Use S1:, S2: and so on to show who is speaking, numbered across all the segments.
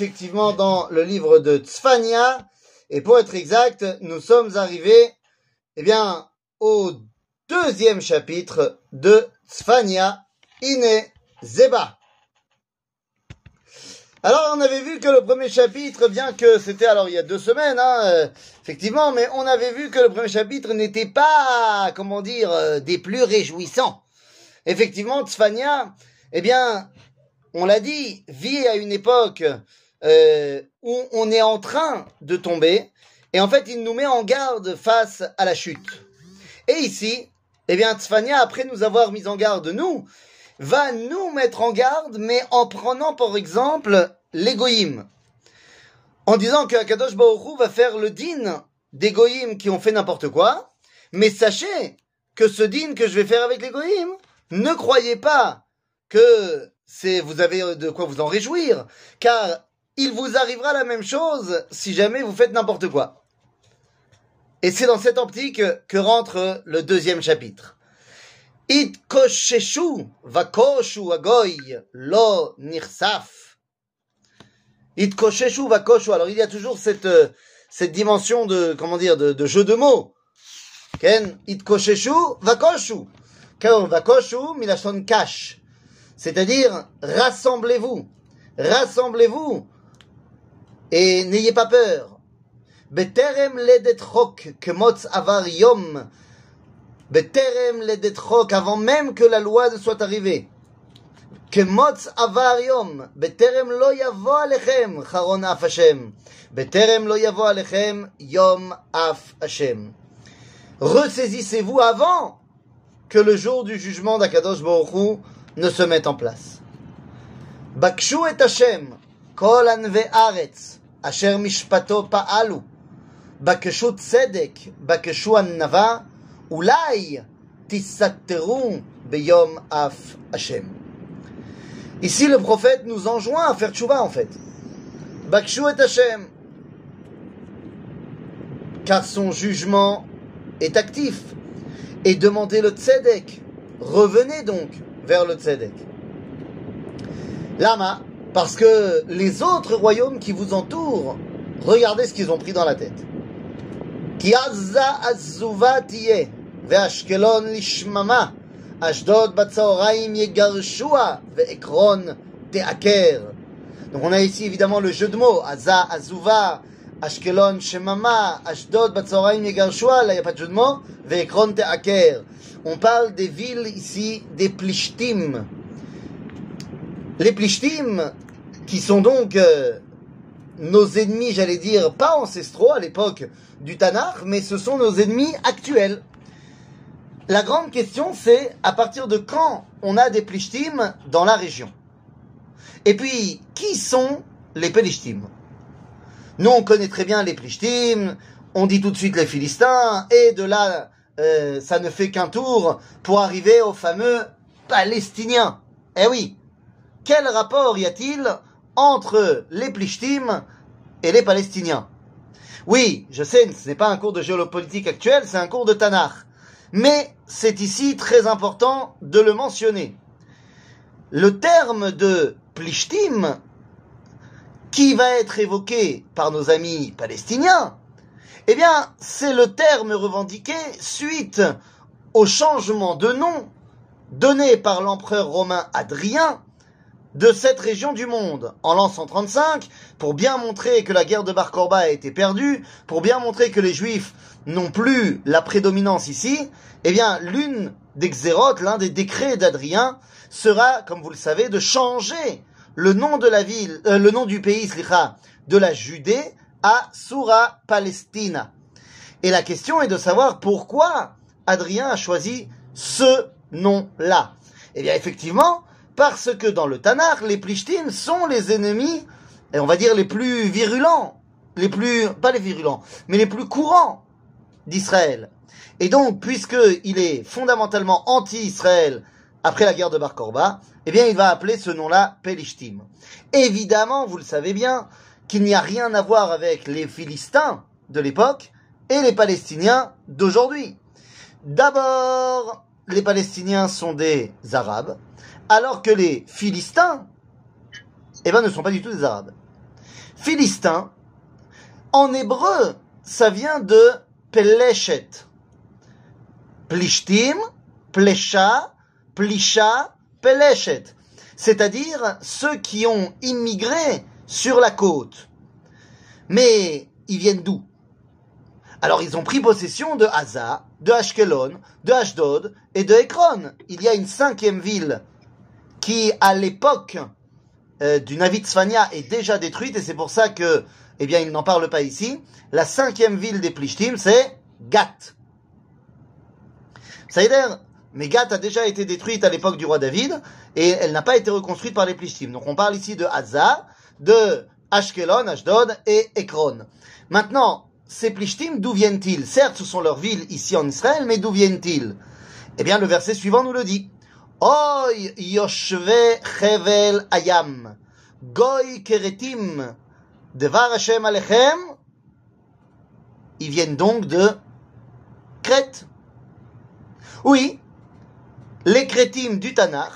S1: effectivement dans le livre de Tzfania. Et pour être exact, nous sommes arrivés, eh bien, au deuxième chapitre de Tzfania, Ine Zeba. Alors, on avait vu que le premier chapitre, bien que c'était alors il y a deux semaines, hein, euh, effectivement, mais on avait vu que le premier chapitre n'était pas, comment dire, euh, des plus réjouissants. Effectivement, Tzfania, eh bien, on l'a dit, vit à une époque euh, où on est en train de tomber, et en fait, il nous met en garde face à la chute. Et ici, eh bien, Tzfania, après nous avoir mis en garde, nous, va nous mettre en garde, mais en prenant, par exemple, l'égoïme. En disant que Akadosh Baruch va faire le din des goïms qui ont fait n'importe quoi, mais sachez que ce din que je vais faire avec les ne croyez pas que c'est vous avez de quoi vous en réjouir, car il vous arrivera la même chose si jamais vous faites n'importe quoi. Et c'est dans cette optique que rentre le deuxième chapitre. It kosheshu vakoshu agoy lo nirsaf. It kosheshu vakoshu. Alors il y a toujours cette cette dimension de comment dire de, de jeu de mots. Ken it kosheshu vakoshu. Vakoshu milashon kash. C'est-à-dire, rassemblez-vous, rassemblez-vous, et n'ayez pas peur. Beterem ledetrok kemotz avar yom. Beterem ledetrok, avant même que la loi ne soit arrivée. Kemotz avar yom. Beterem lo yavo alechem, charon af Hashem. Beterem lo yavo alechem, yom af Hashem. Ressaisissez-vous avant que le jour du jugement d'Akadosh Baruch ne se mettent en place. Bakshu et Hashem, kol anve aretz, pa'alu, bakeshu tzedek, bakeshu annava, ulai tisatteru beyom af Hashem. Ici, le prophète nous enjoint à faire tchouba, en fait. Bakshu et Hashem. Car son jugement est actif. Et demandez le tzedek. Revenez donc vers le tzedek. Lama, parce que les autres royaumes qui vous entourent, regardez ce qu'ils ont pris dans la tête. Ve'ashkelon lishmama, yegarshua, ve'ekron te'aker. Donc on a ici évidemment le jeu de mots, Azza, Azuva, Ashkelon, Shemama, Ashdod, Batzoraim, Yegarshua, là il n'y a pas de jeu de mots, Ve'ekron, Te'aker. On parle des villes ici, des Plishtim. Les Plishtim, qui sont donc euh, nos ennemis, j'allais dire, pas ancestraux à l'époque du Tanakh, mais ce sont nos ennemis actuels. La grande question, c'est à partir de quand on a des Plishtim dans la région? Et puis, qui sont les Plishtim? Nous, on connaît très bien les Plishtim, on dit tout de suite les Philistins, et de là, euh, ça ne fait qu'un tour pour arriver aux fameux Palestiniens. Eh oui, quel rapport y a-t-il entre les Plishtim et les Palestiniens? Oui, je sais, ce n'est pas un cours de géopolitique actuel, c'est un cours de Tanakh. Mais c'est ici très important de le mentionner. Le terme de Plishtim, qui va être évoqué par nos amis palestiniens, eh bien, c'est le terme revendiqué suite au changement de nom donné par l'empereur romain Adrien de cette région du monde en l'an 135 pour bien montrer que la guerre de Bar Korba a été perdue, pour bien montrer que les juifs n'ont plus la prédominance ici, eh bien, l'une des xérotes, l'un des décrets d'Adrien sera, comme vous le savez, de changer le nom de la ville, euh, le nom du pays, slicha, de la Judée à Sura Palestina. Et la question est de savoir pourquoi Adrien a choisi ce nom-là. Eh bien, effectivement, parce que dans le Tanakh, les Plishtim sont les ennemis, et on va dire les plus virulents, les plus, pas les virulents, mais les plus courants d'Israël. Et donc, puisqu'il est fondamentalement anti-Israël après la guerre de Bar Korba, eh bien, il va appeler ce nom-là Pelishtim. Évidemment, vous le savez bien, qu'il n'y a rien à voir avec les Philistins de l'époque et les Palestiniens d'aujourd'hui. D'abord, les Palestiniens sont des Arabes, alors que les Philistins, eh ben, ne sont pas du tout des Arabes. Philistin, en hébreu, ça vient de Peleshet. Plishtim, Plesha, Plisha, Peleshet. C'est-à-dire ceux qui ont immigré sur la côte. Mais ils viennent d'où? Alors ils ont pris possession de Haza, de Ashkelon, de Ashdod et de Ekron. Il y a une cinquième ville qui, à l'époque euh, du Navi Tzfania, est déjà détruite et c'est pour ça que, eh bien, il n'en parle pas ici. La cinquième ville des Plishtim, c'est Gath. Ça mais Gath a déjà été détruite à l'époque du roi David et elle n'a pas été reconstruite par les Plishtim. Donc on parle ici de Haza, de Ashkelon, Ashdod et Ekron. Maintenant, ces Plishtim, d'où viennent-ils? Certes, ce sont leurs villes ici en Israël, mais d'où viennent-ils? Eh bien, le verset suivant nous le dit. Oy Yoshve Chevel Ayam, Goy Keretim, Devar Hashem Alechem, ils viennent donc de Crète. Oui, les Crétim du Tanakh,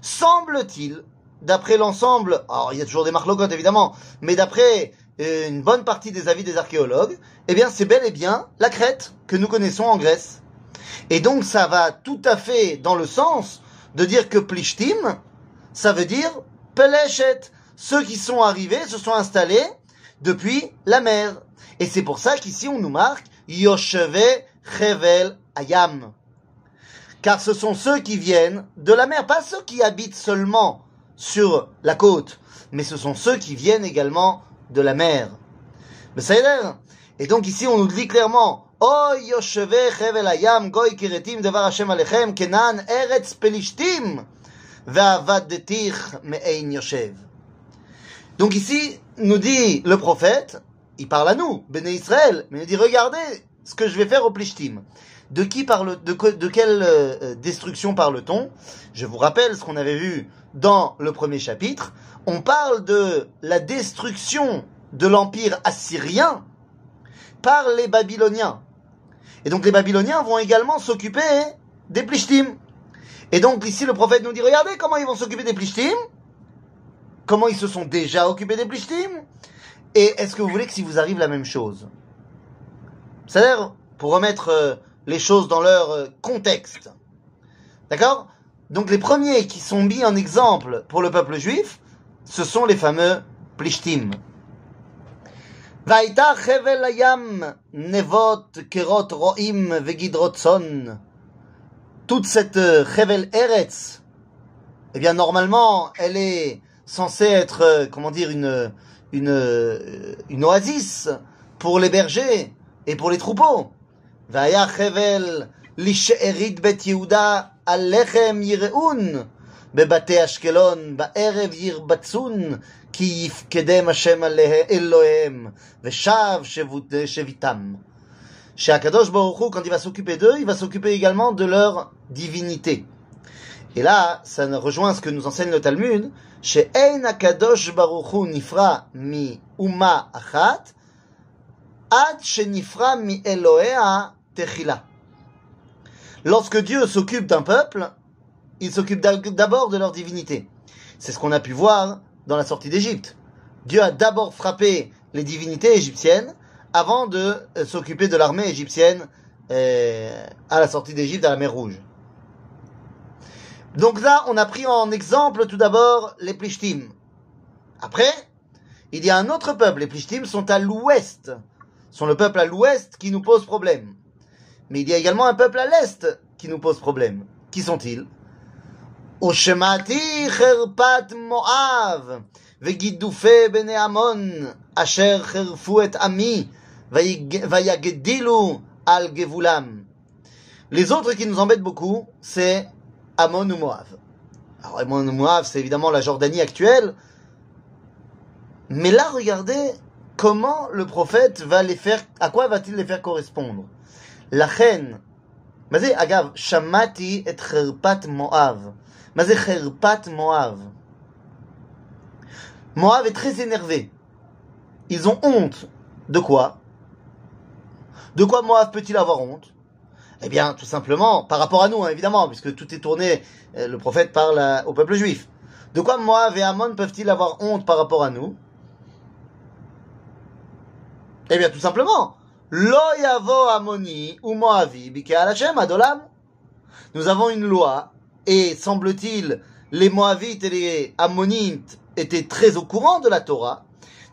S1: semble-t-il, d'après l'ensemble, alors il y a toujours des marlocotes évidemment, mais d'après euh, une bonne partie des avis des archéologues, eh bien c'est bel et bien la Crète que nous connaissons en Grèce. Et donc ça va tout à fait dans le sens de dire que Plishtim, ça veut dire Peleshet. Ceux qui sont arrivés se sont installés depuis la mer. Et c'est pour ça qu'ici on nous marque Yosheve Chevel Ayam. Car ce sont ceux qui viennent de la mer, pas ceux qui habitent seulement sur la côte, mais ce sont ceux qui viennent également de la mer. Mais ça Et donc ici on nous dit clairement, Donc ici, nous dit le prophète, il parle à nous, Béné Israël, mais il dit regardez ce que je vais faire au Plishtim. De qui parle, de, de quelle euh, destruction parle-t-on? Je vous rappelle ce qu'on avait vu dans le premier chapitre. On parle de la destruction de l'empire assyrien par les Babyloniens. Et donc les Babyloniens vont également s'occuper des Plishtim. Et donc ici le prophète nous dit, regardez comment ils vont s'occuper des Plishtim, comment ils se sont déjà occupés des Plishtim, et est-ce que vous voulez que si vous arrive la même chose? C'est-à-dire, pour remettre euh, les choses dans leur euh, contexte. D'accord? Donc les premiers qui sont mis en exemple pour le peuple juif, ce sont les fameux Plishtim. והייתה חבל הים נבות קירות רועים וגדרות צאן. Toute cette חבל euh, Eretz, eh bien normalement, elle est censée être, euh, comment dire, une, une, une oasis pour les bergers et pour les troupeaux. והיה חבל לשארית בית יהודה על לחם יראון בבתי אשקלון בערב ירבצון כי יפקדם השם אלוהיהם ושב שביתם. שהקדוש ברוך הוא, quand il va s'occuper d'eux, il va s'occuper également de leur divinité. Et là, ça rejoint ce que nous enseigne le Talmud, שאין הקדוש ברוך הוא נפרע מאומה אחת, עד שנפרע מאלוהיה Lorsque Dieu s'occupe d'un peuple, il s'occupe d'abord de leur divinité. C'est ce qu'on a pu voir dans la sortie d'Égypte. Dieu a d'abord frappé les divinités égyptiennes avant de euh, s'occuper de l'armée égyptienne euh, à la sortie d'Égypte à la mer Rouge. Donc là, on a pris en exemple tout d'abord les Plishtim. Après, il y a un autre peuple. Les Plishtim sont à l'ouest. Sont le peuple à l'ouest qui nous pose problème. Mais il y a également un peuple à l'est qui nous pose problème. Qui sont-ils? Oshemati cherpat Moav, vegidufe bene Amon, asher cherfu et ami, vayagedilu al gevulam. Les autres qui nous embêtent beaucoup, c'est Amon ou Moab. Alors Amon ou Moab, c'est évidemment la Jordanie actuelle. Mais là, regardez comment le prophète va les faire, à quoi va-t-il les faire correspondre לכן, מה זה, אגב, שמעתי את חרפת Moab. Moab est très énervé. Ils ont honte. De quoi? De quoi Moab peut-il avoir honte? Eh bien, tout simplement, par rapport à nous, hein, évidemment, puisque tout est tourné, euh, le prophète parle euh, au peuple juif. De quoi Moab et Amon peuvent-ils avoir honte par rapport à nous? Eh bien, tout simplement, Lo yavo amoni ou Moavi Nous avons une loi et semble-t-il, les Moavites et les Ammonites étaient très au courant de la Torah.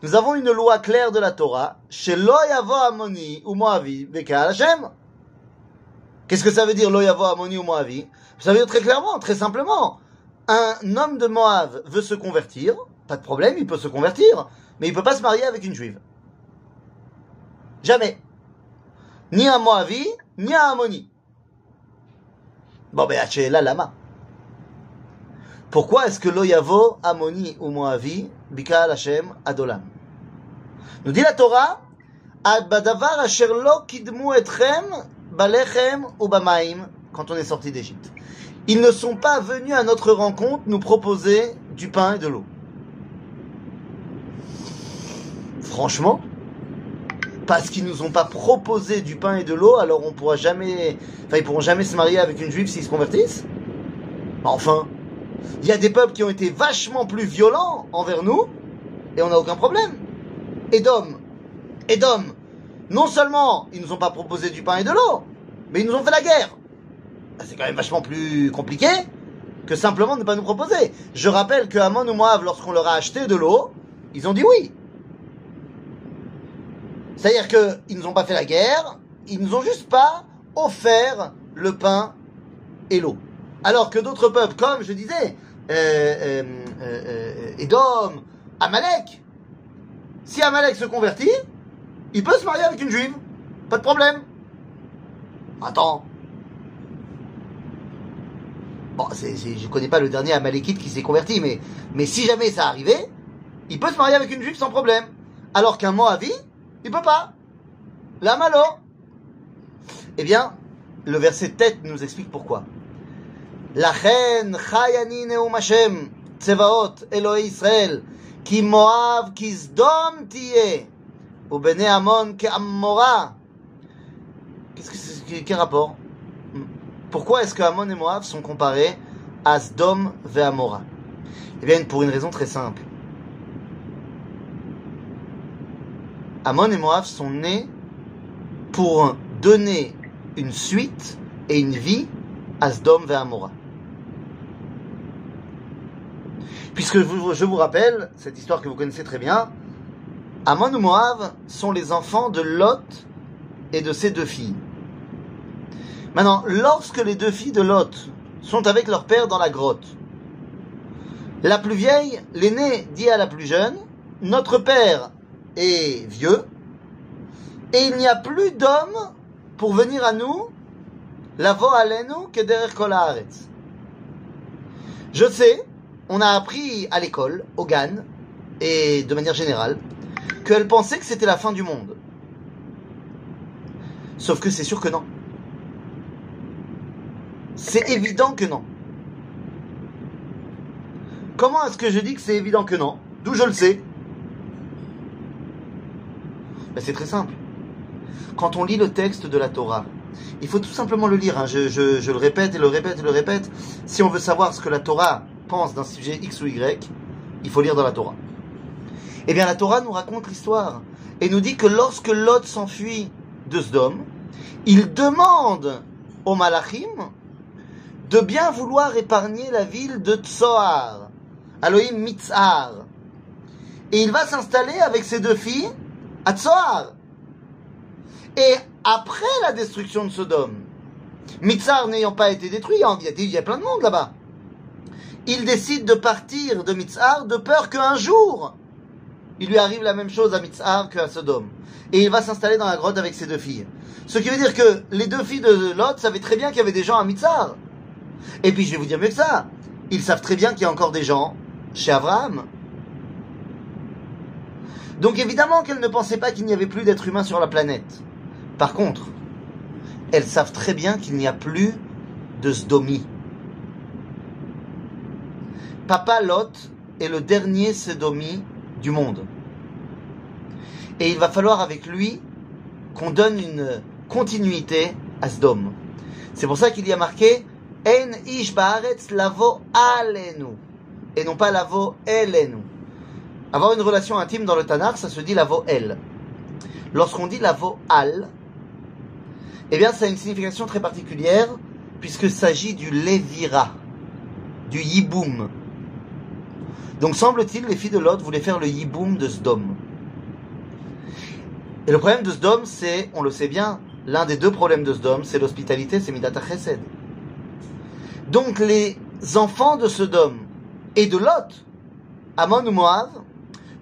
S1: Nous avons une loi claire de la Torah, chez Lo yavo amoni ou moavi Hashem. Qu'est-ce que ça veut dire Lo yavo amoni ou moavi? Ça veut dire très clairement, très simplement, un homme de Moab veut se convertir, pas de problème, il peut se convertir, mais il peut pas se marier avec une juive. Jamais. Ni un Moavi, ni un Ammoni. Bon, ben, la lama. Pourquoi est-ce que l'Oyavo, Ammoni ou Moavi, Bika Hashem, Adolam? Nous dit la Torah, Badavar asher lo kidmu etchem, balechem ou bamaim, quand on est sorti d'Égypte. Ils ne sont pas venus à notre rencontre nous proposer du pain et de l'eau. Franchement, parce qu'ils nous ont pas proposé du pain et de l'eau, alors on pourra jamais, enfin ils pourront jamais se marier avec une juive s'ils se convertissent. Enfin, il y a des peuples qui ont été vachement plus violents envers nous et on n'a aucun problème. Et d'hommes, et d'hommes, non seulement ils nous ont pas proposé du pain et de l'eau, mais ils nous ont fait la guerre. Ah, c'est quand même vachement plus compliqué que simplement ne pas nous proposer. Je rappelle que Amon ou Moab, lorsqu'on leur a acheté de l'eau, ils ont dit oui. C'est-à-dire qu'ils nous ont pas fait la guerre, ils nous ont juste pas offert le pain et l'eau. Alors que d'autres peuples, comme je disais, euh, euh, euh, Edom, Amalek, si Amalek se convertit, il peut se marier avec une juive, pas de problème. Attends. Bon, c'est, je connais pas le dernier Amalekite qui s'est converti, mais, mais si jamais ça arrivait, il peut se marier avec une juive sans problème. Alors qu'un Moavi, il peut pas. La malo. Eh bien, le verset tête nous explique pourquoi. La reine chayani neum Hashem tsevaot Eloi Israël ki Moav ki Zdom tiye ou bene Amon ke Amora. Qu'est-ce que c'est quel rapport? Pourquoi est-ce que Amon et Moab sont comparés à Sdom et Amora? Eh bien, pour une raison très simple. Amon et Moab sont nés pour donner une suite et une vie à Sdom et Amora. Puisque je vous rappelle, cette histoire que vous connaissez très bien, Amon et Moab sont les enfants de Lot et de ses deux filles. Maintenant, lorsque les deux filles de Lot sont avec leur père dans la grotte, la plus vieille, l'aînée, dit à la plus jeune, notre père est vieux, et il n'y a plus d'hommes pour venir à nous, la voix nous que derrière. Je sais, on a appris à l'école, au GAN, et de manière générale, qu'elle pensait que c'était la fin du monde. Sauf que c'est sûr que non. C'est évident que non. Comment est-ce que je dis que c'est évident que non? D'où je le sais? C'est très simple. Quand on lit le texte de la Torah, il faut tout simplement le lire. Hein. Je, le répète et le répète et le répète. Si on veut savoir ce que la Torah pense d'un sujet X ou Y, il faut lire dans la Torah. Eh bien, la Torah nous raconte l'histoire et nous dit que lorsque Lot s'enfuit de Sdom, il demande aux Malachim de bien vouloir épargner la ville de Tsoar, Aloïm Mitzar. Et il va s'installer avec ses deux filles Et après la destruction de Sodome, Mitzar n'ayant pas été détruit, il y a plein de monde là-bas. Il décide de partir de Mitzar de peur qu'un jour, il lui arrive la même chose à Mitzar qu'à Sodome. Et il va s'installer dans la grotte avec ses deux filles. Ce qui veut dire que les deux filles de Lot savaient très bien qu'il y avait des gens à Mitzar. Et puis je vais vous dire mieux que ça. Ils savent très bien qu'il y a encore des gens chez Abraham. Donc évidemment qu'elles ne pensaient pas qu'il n'y avait plus d'êtres humains sur la planète. Par contre, elles savent très bien qu'il n'y a plus de Sdomi. Papa Lot est le dernier Sdomi du monde. Et il va falloir avec lui qu'on donne une continuité à Sdom. C'est pour ça qu'il y a marqué En ish baaretz lavo alenu. Et non pas lavo elenu. Avoir une relation intime dans le Tanakh, ça se dit lavo el. Lorsqu'on dit la al, eh bien, ça a une signification très particulière, puisque s'agit du levira, du yiboum. Donc, semble-t-il, les filles de Lot voulaient faire le yiboum de Sdom. Et le problème de Sdom, c'est, on le sait bien, l'un des deux problèmes de Sdom, c'est l'hospitalité, c'est Midata Chesed. Donc, les enfants de Sodome et de Lot, Amon ou Moab,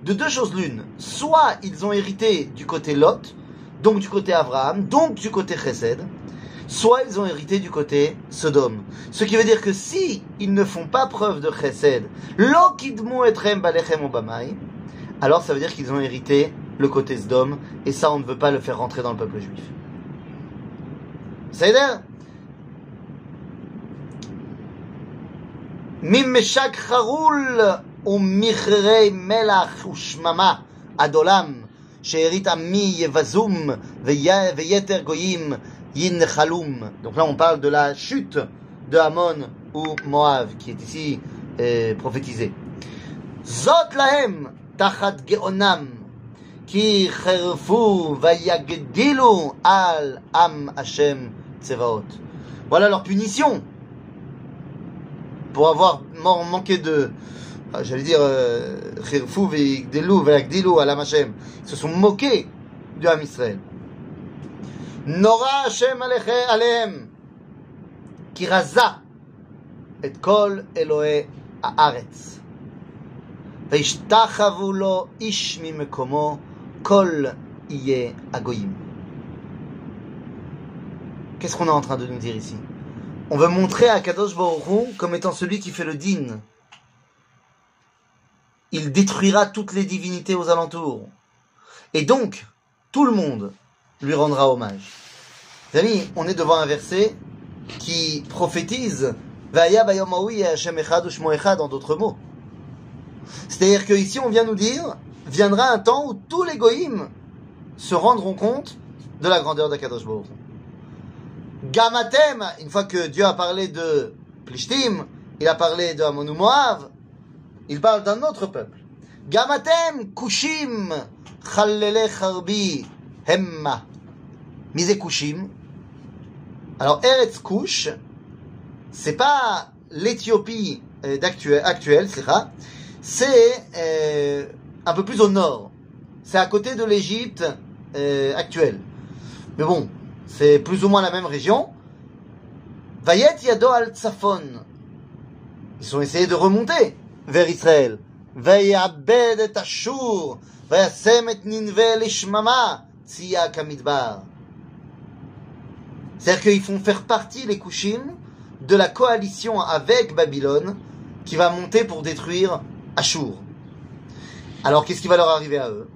S1: de deux choses l'une. Soit ils ont hérité du côté Lot, donc du côté Abraham, donc du côté Chesed, soit ils ont hérité du côté Sodome. Ce qui veut dire que si ils ne font pas preuve de Chesed, Lo etrem balechem obamai, alors ça veut dire qu'ils ont hérité le côté Sodome, et ça on ne veut pas le faire rentrer dans le peuple juif. Ça מממשק חרול ומכרי מלח ושממה עד עולם, שארית עמי יבזום ויתר גויים ינחלום. Donc là on parle de la chute de Hamon ou Moab qui est ici euh, prophétisé. זאת להם תחת גאונם כי חרפו ויגדילו על עם השם צבאות. Voilà leur punition pour avoir manqué de, ah, j'allais dire, Khirfou à la Machem. Ils se sont moqués du Ham Israël. Nora Hashem alehem, ki raza et kol Elohe haaretz. וישתחוו לו איש ממקומו, כל יהיה הגויים. Qu'est-ce qu'on est en train de nous dire ici on veut montrer à Kadosh Baruch comme étant celui qui fait le din. il détruira toutes les divinités aux alentours. Et donc, tout le monde lui rendra hommage. amis, on est devant un verset qui prophétise en d'autres mots. C'est-à-dire qu'ici, on vient nous dire viendra un temps où tous les goïms se rendront compte de la grandeur de Kadosh Baruch Gamatem, une fois que Dieu a parlé de Plishtim, il a parlé de Amon Moav, il parle d'un autre peuple. Gamatem, Kushim, Challele Charbi, Hemma. Mise Kushim. Alors, Eretz Kush, c'est pas l'Éthiopie euh, actuelle, c'est euh, un peu plus au nord. C'est à côté de l'Égypte euh, actuelle. Mais bon, c'est plus ou moins la même région. Vayet Yado al Tzafon. Ils ont essayé de remonter vers Israël. Vayabed et Ashur. Vayasem et Ninve lishmama. Tzia kamidbar. C'est-à-dire qu'ils font faire partie, les Kushim, de la coalition avec Babylone, qui va monter pour détruire Ashur. Alors, qu'est-ce qui va leur arriver à eux?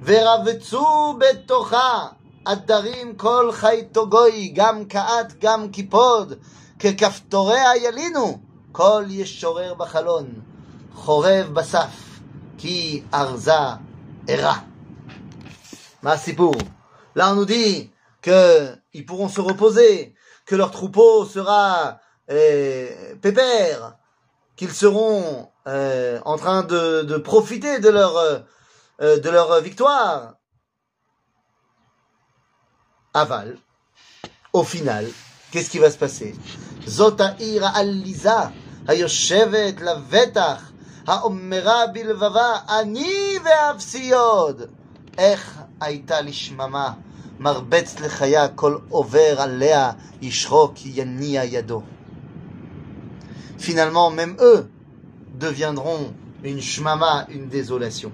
S1: Veravetsu betocha. Adarim kol chaytogoy, gam kaat, gam kipod, ככפתורי ילינו, כל ישוrer בחלון, חורב בסף, כי ארזה ערה. Ma Là, on nous dit qu'ils pourront se reposer, que leur troupeau sera euh, pépère, qu'ils seront euh, en train de, de, profiter de leur, euh, de leur victoire. Aval, au final, qu'est-ce qui va se passer Zotaïra al-Liza, hayoshevet la-vetach, ha-ommera bilvava, ani ve'avsiyod. איך הייתה לשממה, מרבץ לחיה כל עובר עליה, ישחוק יניע ידו. Finalement, même eux deviendront une shmama, une désolation.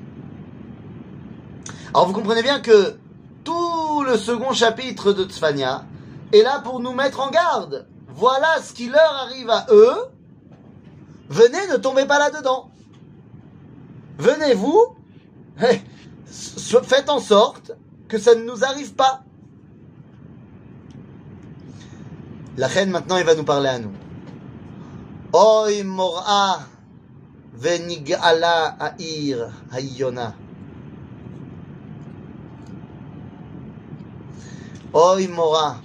S1: Alors vous comprenez bien que tout le second chapitre de Tzfania est là pour nous mettre en garde. Voilà ce qui leur arrive à eux. Venez, ne tombez pas là-dedans. Venez vous, faites en sorte que ça ne nous arrive pas. La reine maintenant, il va nous parler à nous. Oy mor'a venigala air hayona. Oy Mora,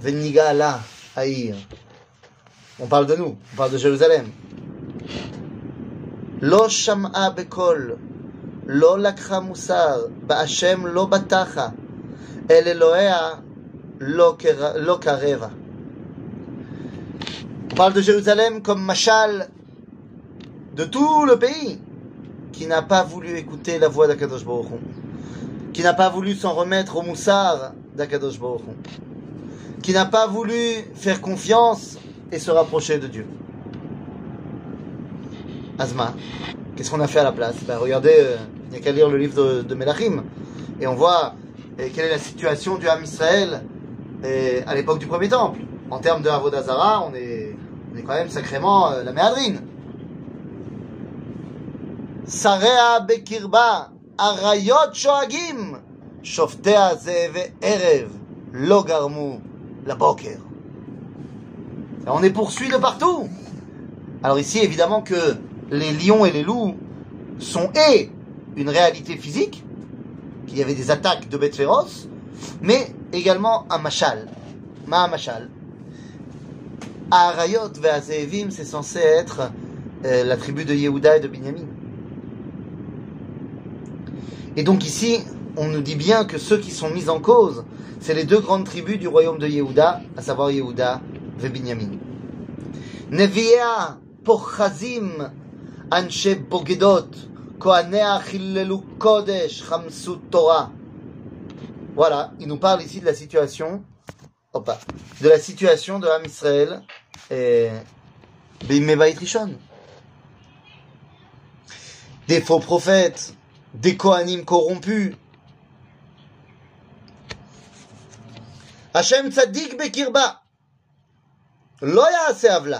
S1: Venigala, Aïr. On parle de nous, on parle de Jérusalem. On parle de Jérusalem comme machal de tout le pays qui n'a pas voulu écouter la voix d'Akadosh Baruch qui n'a pas voulu s'en remettre au moussard d'Akadosh Baruch qui n'a pas voulu faire confiance et se rapprocher de Dieu. Azma, qu'est-ce qu'on a fait à la place? Ben, Regardez, euh, il n'y a qu'à lire le livre de, de Melachim et on voit euh, quelle est la situation du Ham Israël euh, à l'époque du premier temple. En termes de Avodazara, on est, on est quand même sacrément euh, la méadrine. Sarea bekirba arayot shoagim shoftea zeve erev lo garmu la boker. On est poursuivis de partout. Alors ici, évidemment que les lions et les loups sont et une réalité physique, qu'il y avait des attaques de bêtes féroces, mais également un machal. Ma machal. Arayot ve'azevim, c'est censé être euh, la tribu de Yehuda et de Binyamin. Et donc ici, on nous dit bien que ceux qui sont mis en cause, c'est les deux grandes tribus du royaume de Yehuda, à savoir Yehuda et Binyamin. Nevi'ah pochazim anshe bogedot kohanea chillelu kodesh chamsut Torah. Voilà, il nous parle ici de la situation, opa, de la situation de Ham Israël et Bimebait Rishon. Des faux prophètes, des Kohanim corrompus. Hashem tzaddik bekirba. לא יעשה עוולה.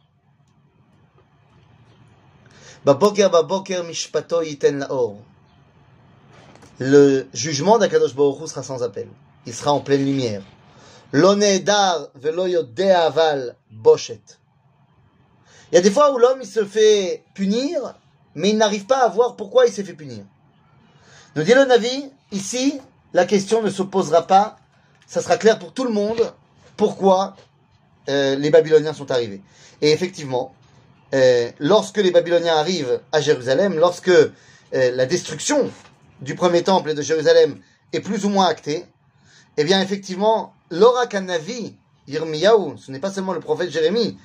S1: Le jugement d'Akadosh Baruch sera sans appel. Il sera en pleine lumière. Il y a des fois où l'homme se fait punir, mais il n'arrive pas à voir pourquoi il s'est fait punir. Nous dit le Navi, ici, la question ne se posera pas, ça sera clair pour tout le monde, pourquoi euh, les Babyloniens sont arrivés. Et effectivement, lorsque les Babyloniens arrivent à Jérusalem, lorsque euh, la destruction du premier temple et de Jérusalem est plus ou moins actée, eh bien effectivement, Laura Kanavi, Yirmiyahu, ce n'est pas seulement le prophète Jérémie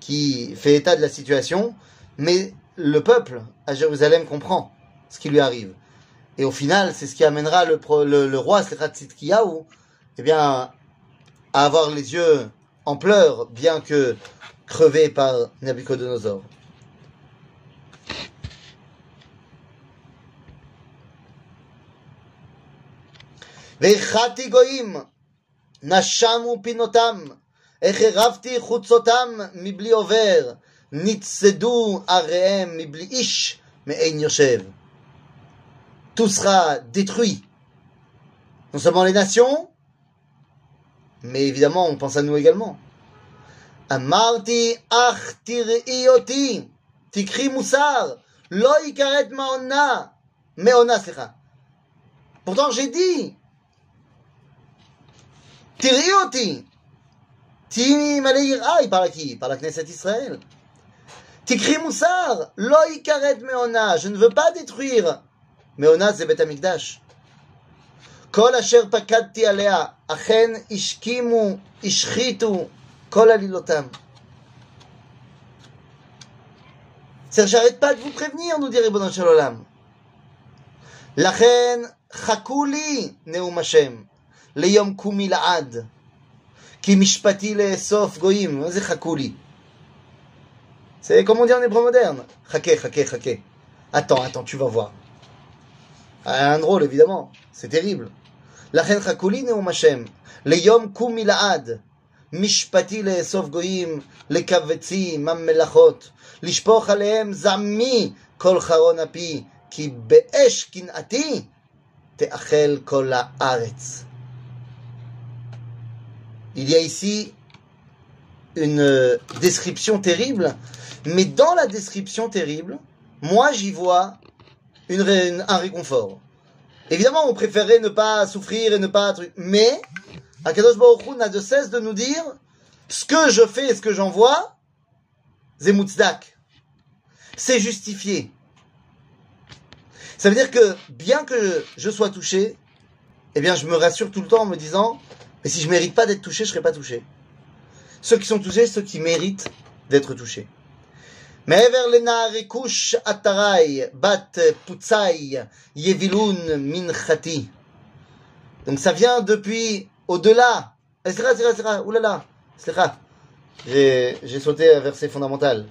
S1: qui fait état de la situation, mais le peuple à Jérusalem comprend ce qui lui arrive. Et au final, c'est ce qui amènera le, le, le roi Seratzitkiyahu, eh bien, à avoir les yeux en pleurs, bien que crevé par Nabucodonosor. והרחתי גויים, נשמו פינותם, החרבתי חוצותם מבלי עובר, נצדו עריהם מבלי איש מעין יושב. Tout sera détruit. Non seulement les nations, mais évidemment, on pense à nous également. אמרתי, אך תראי אותי, תקחי מוסר, לא יכרת מעונה, מעונה, סליחה. Pourtant, j'ai dit, תראי אותי, תהיי מלא יראה, il parle à qui? Il parle à Knesset Israël. תקחי מוסר, לא יכרת מעונה, je ne veux pas détruire. מעונה זה בית המקדש. כל אשר פקדתי עליה, אכן השכימו, השחיתו, כל עלילותם. C'est-à-dire, j'arrête pas de vous prévenir, nous dit Ribbon Shalom. לכן חכו לי נאום השם, ליום קומי לעד, כי משפטי לאסוף גויים. מה זה חכו לי? C'est comme on dit en hébreu moderne. חכה, חכה, חכה. Attends, attends, tu vas voir. Un drôle, évidemment. C'est terrible. לכן חכו לי נאום השם, ליום קומי לעד. משפטי לאסוף גויים, לקבצי ממלכות, לשפוך עליהם זעמי כל חרון אפי, כי באש קנאתי תאכל כל הארץ. Il y a ici une euh, description terrible, mais dans la description terrible, moi j'y vois une, ré- une- un réconfort. Évidemment, on préférait ne pas souffrir et ne pas... truc- Mais, Akadosh Baruch Hu n'a de cesse de nous dire, ce que je fais et ce que j'envoie, Zemutzdak. C'est justifié. Ça veut dire que, bien que je sois touché, eh bien, je me rassure tout le temps en me disant, mais si je mérite pas d'être touché, je serai pas touché. Ceux qui sont touchés, ceux qui méritent d'être touchés. מעבר לנערי כוש עטרי, בת פוצאי, יבילון מנחתי. Donc ça vient depuis au-delà. Eh, Slicha, slicha, slicha, oulala, slicha. J'ai, j'ai sauté un verset fondamental.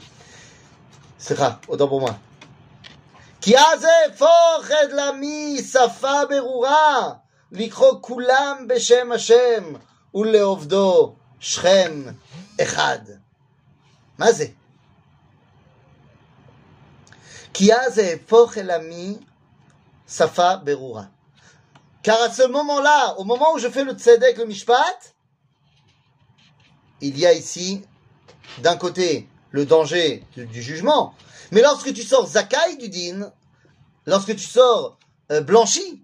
S1: Slicha, autant pour moi. כי אז אהפוך את למי שפה ברורה, לקרוא כולם בשם השם, ולעובדו שכם אחד. מה זה? כי אז אהפוך אל עמי שפה ברורה. Car à ce moment-là, au moment où je fais le tzedek, le mishpat, il y a ici, d'un côté, le danger du, jugement, mais lorsque tu sors zakai du din, lorsque tu sors euh, blanchi,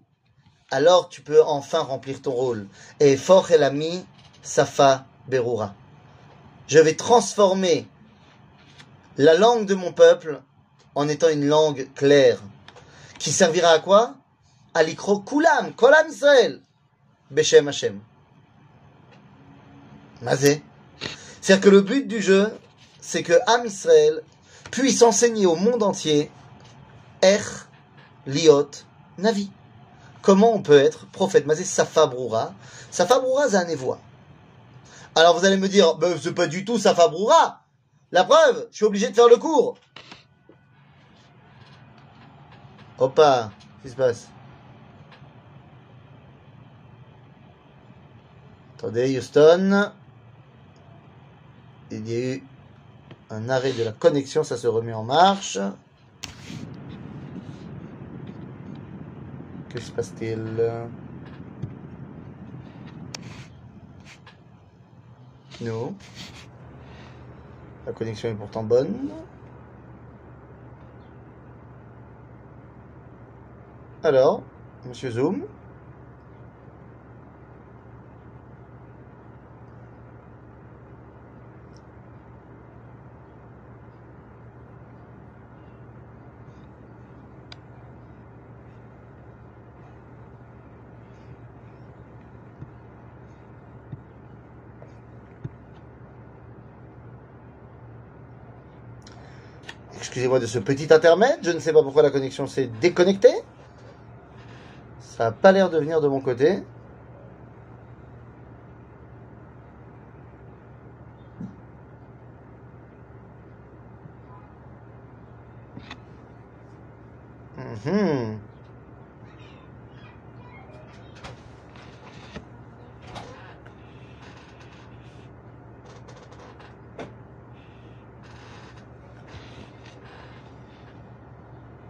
S1: alors tu peux enfin remplir ton rôle. Et fort el ami safa berura. Je vais transformer la langue de mon peuple en étant une langue claire, qui servira à quoi? À l'ikro kulam, kolam Israël, beshem Hashem. Mazé. C'est-à-dire que le but du jeu, c'est que Am Israël puisse enseigner au monde entier Er, Liot, Navi. Comment on peut être prophète? Mazé Safa Broura. Safa c'est. Alors vous allez me dire, ben, c'est pas du tout Safa Broura. La preuve, je suis obligé de faire le cours. Opa, qu'est-ce qui se passe? Attendez, Houston. Il y a eu un arrêt de la connexion, ça se remet en marche. Que se passe-t-il? Non. La connexion est pourtant bonne. Alors, Monsieur Zoom Excusez-moi de ce petit intermède, je ne sais pas pourquoi la connexion s'est déconnectée. Ça n'a pas l'air de venir de mon côté. Mhm.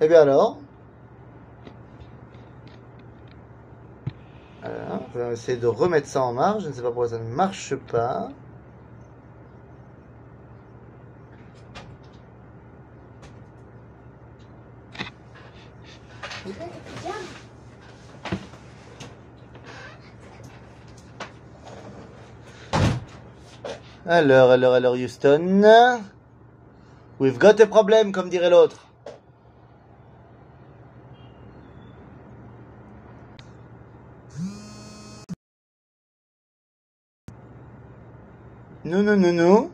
S1: Eh bien alors De remettre ça en marche. Je ne sais pas pourquoi ça ne marche pas. Alors, alors, alors, Houston. We've got a problem, comme dirait l'autre. Non, non, non, non.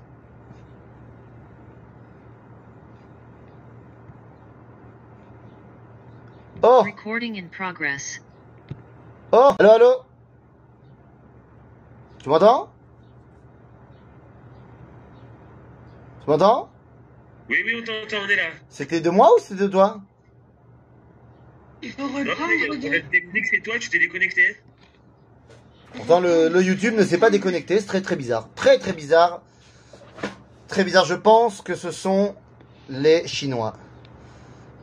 S1: Oh,
S2: Recording in progress.
S1: oh, allô, allô. Tu m'entends? Tu m'entends?
S3: Oui, oui, on t'entend, on est là.
S1: C'était de moi ou c'était de toi?
S4: Il faut
S3: Non, technique, c'est toi, tu t'es déconnecté.
S1: Pourtant, le, le YouTube ne s'est pas déconnecté. C'est très très bizarre. Très très bizarre. Très bizarre. Je pense que ce sont les Chinois.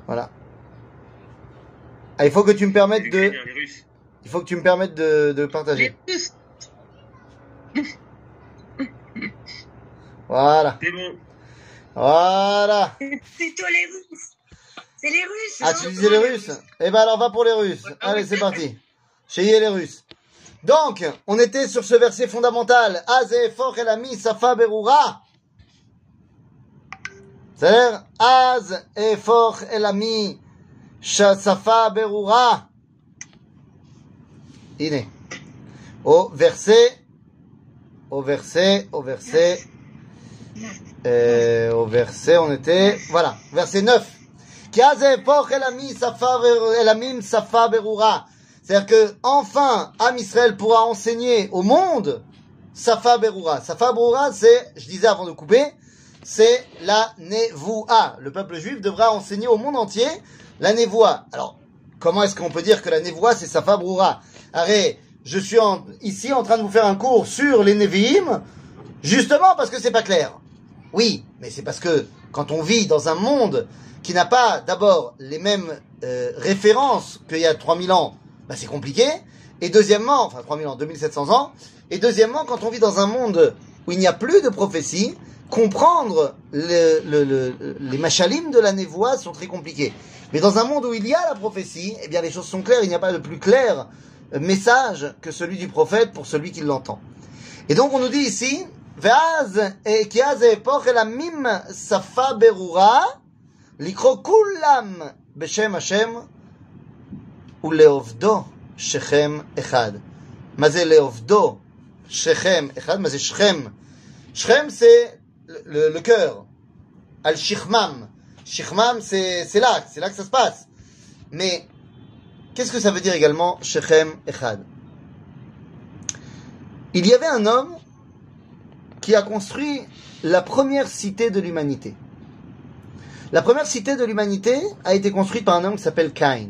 S1: Voilà. Ah, il faut que tu me permettes de, il faut que tu me permettes de, de partager. Voilà.
S3: C'est bon.
S1: Voilà.
S4: C'est toi les Russes. C'est les Russes.
S1: Ah, tu disais les Russes Eh ben alors, va pour les Russes. Allez, c'est parti. Chez les Russes. Donc, on était sur ce verset fondamental. Az efor elami safa berura. C'est-à-dire, Az efor elami safa berura. Iné. Au verset, au verset, au verset, euh, au verset, on était, voilà, verset 9. Ki az efor elami safa ber- elamim safa berura. C'est-à-dire que enfin, Am Israël pourra enseigner au monde Safa Berura. Safa Berura, c'est, je disais avant de couper, c'est la Nevoua. Le peuple juif devra enseigner au monde entier la Nevoua. Alors, comment est-ce qu'on peut dire que la Nevoua, c'est Safa Berura Arrête, je suis ici en train de vous faire un cours sur les Nevi'im, justement parce que c'est pas clair. Oui, mais c'est parce que quand on vit dans un monde qui n'a pas d'abord les mêmes euh, références qu'il y a 3000 ans, bah c'est compliqué. Et deuxièmement, enfin 3000 ans, 2700 ans. Et deuxièmement, quand on vit dans un monde où il n'y a plus de prophétie, comprendre le- le- le- les machalim de la névoie sont très compliqués. Mais dans un monde où il y a la prophétie, eh bien les choses sont claires. Il n'y a pas de plus clair message que celui du prophète pour celui qui l'entend. Et donc on nous dit ici, ולעובדו שכם אחד. מה זה לעובדו שכם אחד? מה זה שכם? שכם c'est le, le, le cœur. Al shichmam. Shichmam c'est c'est là, c'est là que ça se passe. Mais qu'est-ce que ça veut dire également Shechem Echad Il y avait un homme qui a construit la première cité de l'humanité. La première cité de l'humanité a été construite par un homme qui s'appelle Cain.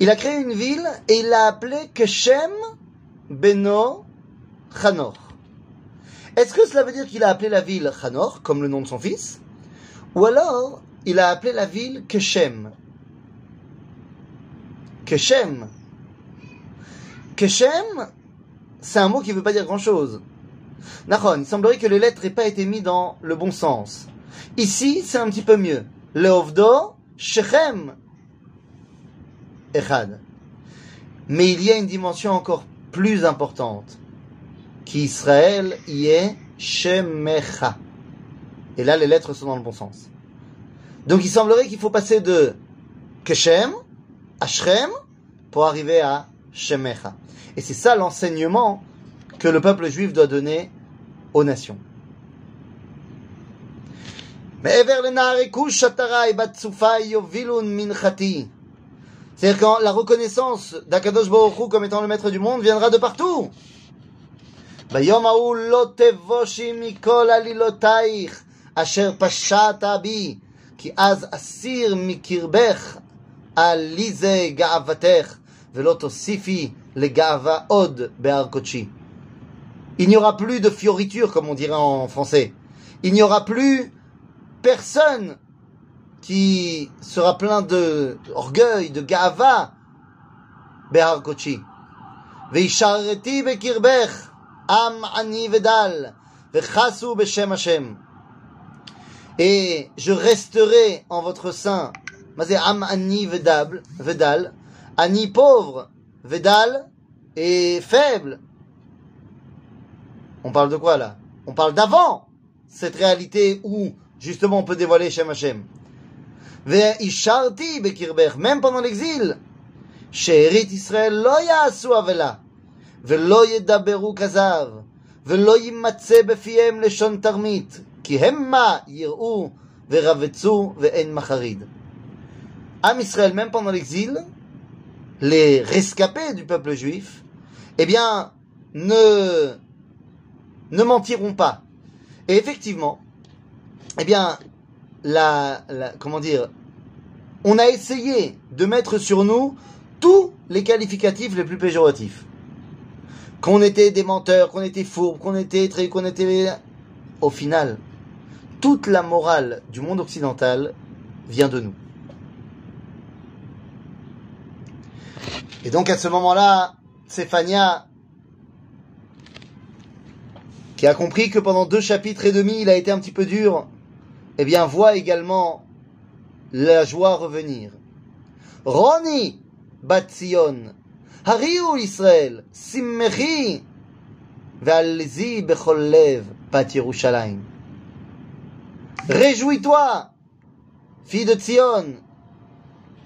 S1: Il a créé une ville et il l'a appelée Keshem Beno Chanor. Est-ce que cela veut dire qu'il a appelé la ville Chanor, comme le nom de son fils? Ou alors, il a appelé la ville Keshem? Keshem Keshem, c'est un mot qui ne veut pas dire grand-chose. Nahon, il semblerait que les lettres n'aient pas été mises dans le bon sens. Ici, c'est un petit peu mieux. Leovdo, Shechem, Echad. Mais il y a une dimension encore plus importante. Qu'Israël y est Shemecha. Et là, les lettres sont dans le bon sens. Donc, il semblerait qu'il faut passer de Keshem à Shrem pour arriver à Shemecha. Et c'est ça l'enseignement que le peuple juif doit donner aux nations. מעבר לנערי כוש שתרי בת צופה יובילון מנחתי. c'est-à-dire que la reconnaissance d'Akadosh Baruch comme étant le maître du monde viendra de partout. Bah, ki az. Il n'y aura plus de fioriture, comme on dirait en français. Il n'y aura plus personne qui sera plein de orgueil, de gava, Behar Kochi. Veishareti bekirbech, am ani vedal, vechasu beshem Hashem. Et je resterai en votre sein. Mais am ani vedal, vedal, ani pauvre, vedal et faible. On parle de quoi là? On parle d'avant cette réalité où justement on peut dévoiler Shem Hashem. Ve'isharti bekirbech, même pendant l'exil. She'erit Israël lo ya'asu avela, ve'lo yedaberu kazav, ve'lo yimatze befiem leshon tarmit, ki hemma yir'u ve'ravetsu ve'en macharid. Am Israël, même pendant l'exil, les rescapés du peuple juif, eh bien, ne, ne mentiront pas. Et effectivement, eh bien, la, comment dire, on a essayé de mettre sur nous tous les qualificatifs les plus péjoratifs. Qu'on était des menteurs, qu'on était fourbes, qu'on était très, qu'on était, au final, toute la morale du monde occidental vient de nous. Et donc à ce moment-là, Séphania qui a compris que pendant deux chapitres et demi, il a été un petit peu dur, eh bien, voit également la joie revenir. Roni Batzion, Hariu Israël, Simmechi, Ve'alzi bechol lev, Bat Yerushalayim. Réjouis-toi, fille de Tzion,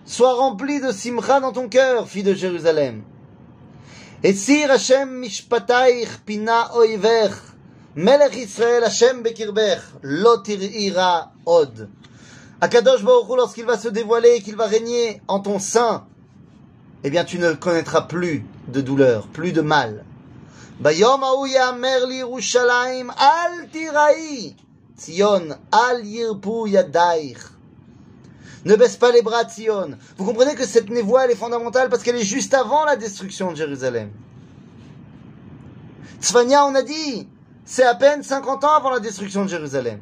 S1: sois remplie de simcha dans ton cœur, fille de Jérusalem. Et sir Hashem mishpataich pina oivech, melech Israël Hashem bekirbech, lo tir'ira od. Akadosh Baruch Hu, lorsqu'il va se dévoiler et qu'il va régner en ton sein, eh bien tu ne connaîtras plus de douleur, plus de mal. Bayom hahu yamer li Yerushalayim al tirai, Tzion al yirpu yadaich. Ne baisse pas les bras, Tzion. Vous comprenez que cette névoie, est fondamentale parce qu'elle est juste avant la destruction de Jérusalem. Tzfania, on a dit, c'est à peine 50 ans avant la destruction de Jérusalem.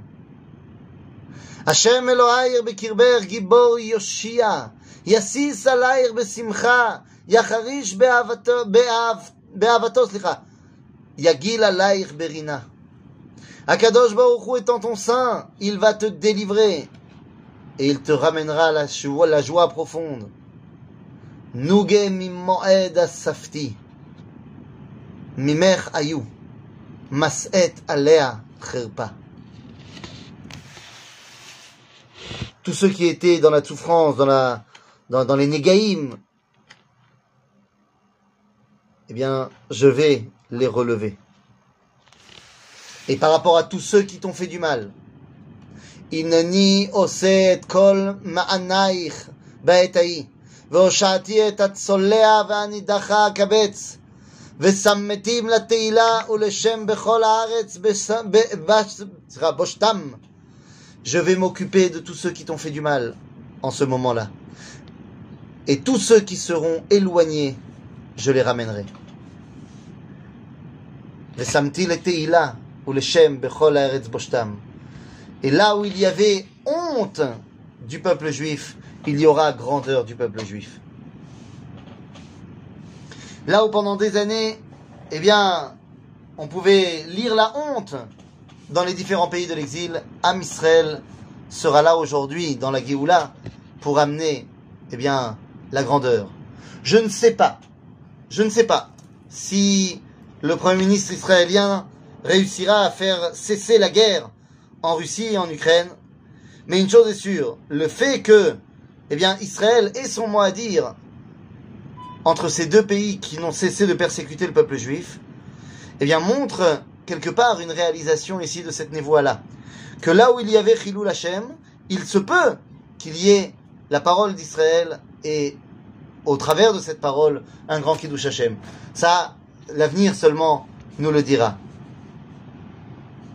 S1: Hashem Elohair bekirber gibor Yoshia, yasis alair besimcha, yacharish be'avato, be'av, be'avato, slicha, yagil alair berina. Akadosh est en ton sein, il va te délivrer et il te ramènera la joie, profonde. Nuge mimoed asafti, mimech ayu, mas'et alea. Tous ceux qui étaient dans la souffrance, dans, la, dans, dans les négaïm, eh bien, je vais les relever. Et par rapport à tous ceux qui t'ont fait du mal, הנני עושה את כל מענייך בעת ההיא, והושעתי את הצולע והנידחה הקבץ, ושמתים לתהילה ולשם בכל הארץ, בס... ב... בש... סליחה, בושתם. je vais m'occuper de tous ceux qui t'ont fait du mal en ce moment-là. Et tous ceux qui seront éloignés, je les ramènerai. Et là où il y avait honte du peuple juif, il y aura grandeur du peuple juif. Là où pendant des années, eh bien, on pouvait lire la honte dans les différents pays de l'exil, Am Israël sera là aujourd'hui dans la Géoula pour amener, eh bien, la grandeur. Je ne sais pas, je ne sais pas si le premier ministre israélien réussira à faire cesser la guerre en Russie et en Ukraine. Mais une chose est sûre, le fait que, eh bien, Israël ait son mot à dire entre ces deux pays qui n'ont cessé de persécuter le peuple juif, eh bien, montre quelque part une réalisation ici de cette névoie-là. Que là où il y avait Chilou Hashem, il se peut qu'il y ait la parole d'Israël et au travers de cette parole, un grand Kiddush Hashem. Ça, l'avenir seulement nous le dira.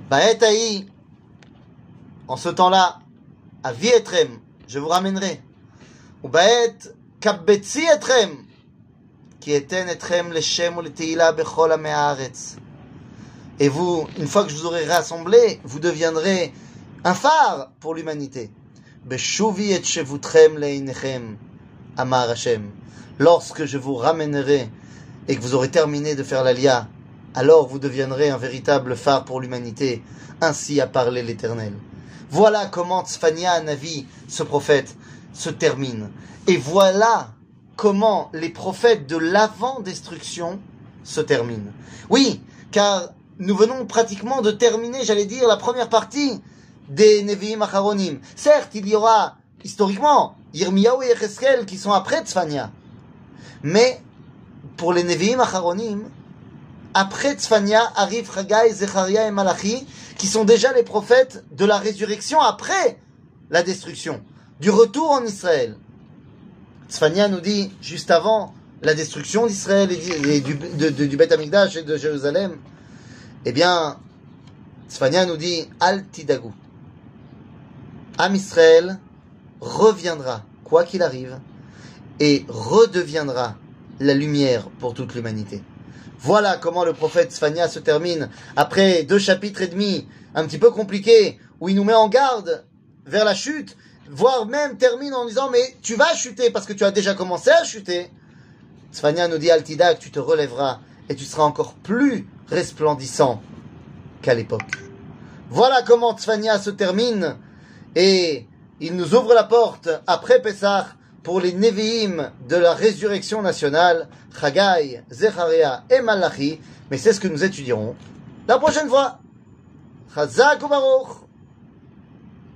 S1: Ba'etaï, en ce temps-là, à Vietrem, je vous ramènerai. Ou Baet Kabbetzi Etrem, qui eten Etrem le Shem ou le Teila bechol haaretz. Et vous, une fois que je vous aurai rassemblé, vous deviendrez un phare pour l'humanité. Amar Hashem. Lorsque je vous ramènerai et que vous aurez terminé de faire l'alia, alors vous deviendrez un véritable phare pour l'humanité. Ainsi a parlé l'Éternel. Voilà comment Tzfania Navi, ce prophète, se termine. Et voilà comment les prophètes de l'avant-destruction se terminent. Oui, car nous venons pratiquement de terminer, j'allais dire, la première partie des Nevi'im Acharonim. Certes, il y aura, historiquement, Yirmiyahu et Echeskel qui sont après Tzfania. Mais, pour les Nevi'im Acharonim, après Tzfania arrivent Chagai, Zecharia et Malachi, qui sont déjà les prophètes de la résurrection après la destruction, du retour en Israël. Tzfania nous dit, juste avant la destruction d'Israël et du, de, de, Beth Amikdash et de Jérusalem, eh bien, Tzfania nous dit, Al Tidagu. Am Israël reviendra, quoi qu'il arrive, et redeviendra la lumière pour toute l'humanité. Voilà comment le prophète Sfania se termine après deux chapitres et demi, un petit peu compliqués, où il nous met en garde vers la chute, voire même termine en disant mais tu vas chuter parce que tu as déjà commencé à chuter. Sfania nous dit Altidak, tu te relèveras et tu seras encore plus resplendissant qu'à l'époque. Voilà comment Tzfania se termine et il nous ouvre la porte après Pessah pour les Nevi'im de la résurrection nationale, Chagai, Zecharia et Malachi, mais c'est ce que nous étudierons la prochaine fois. Chazak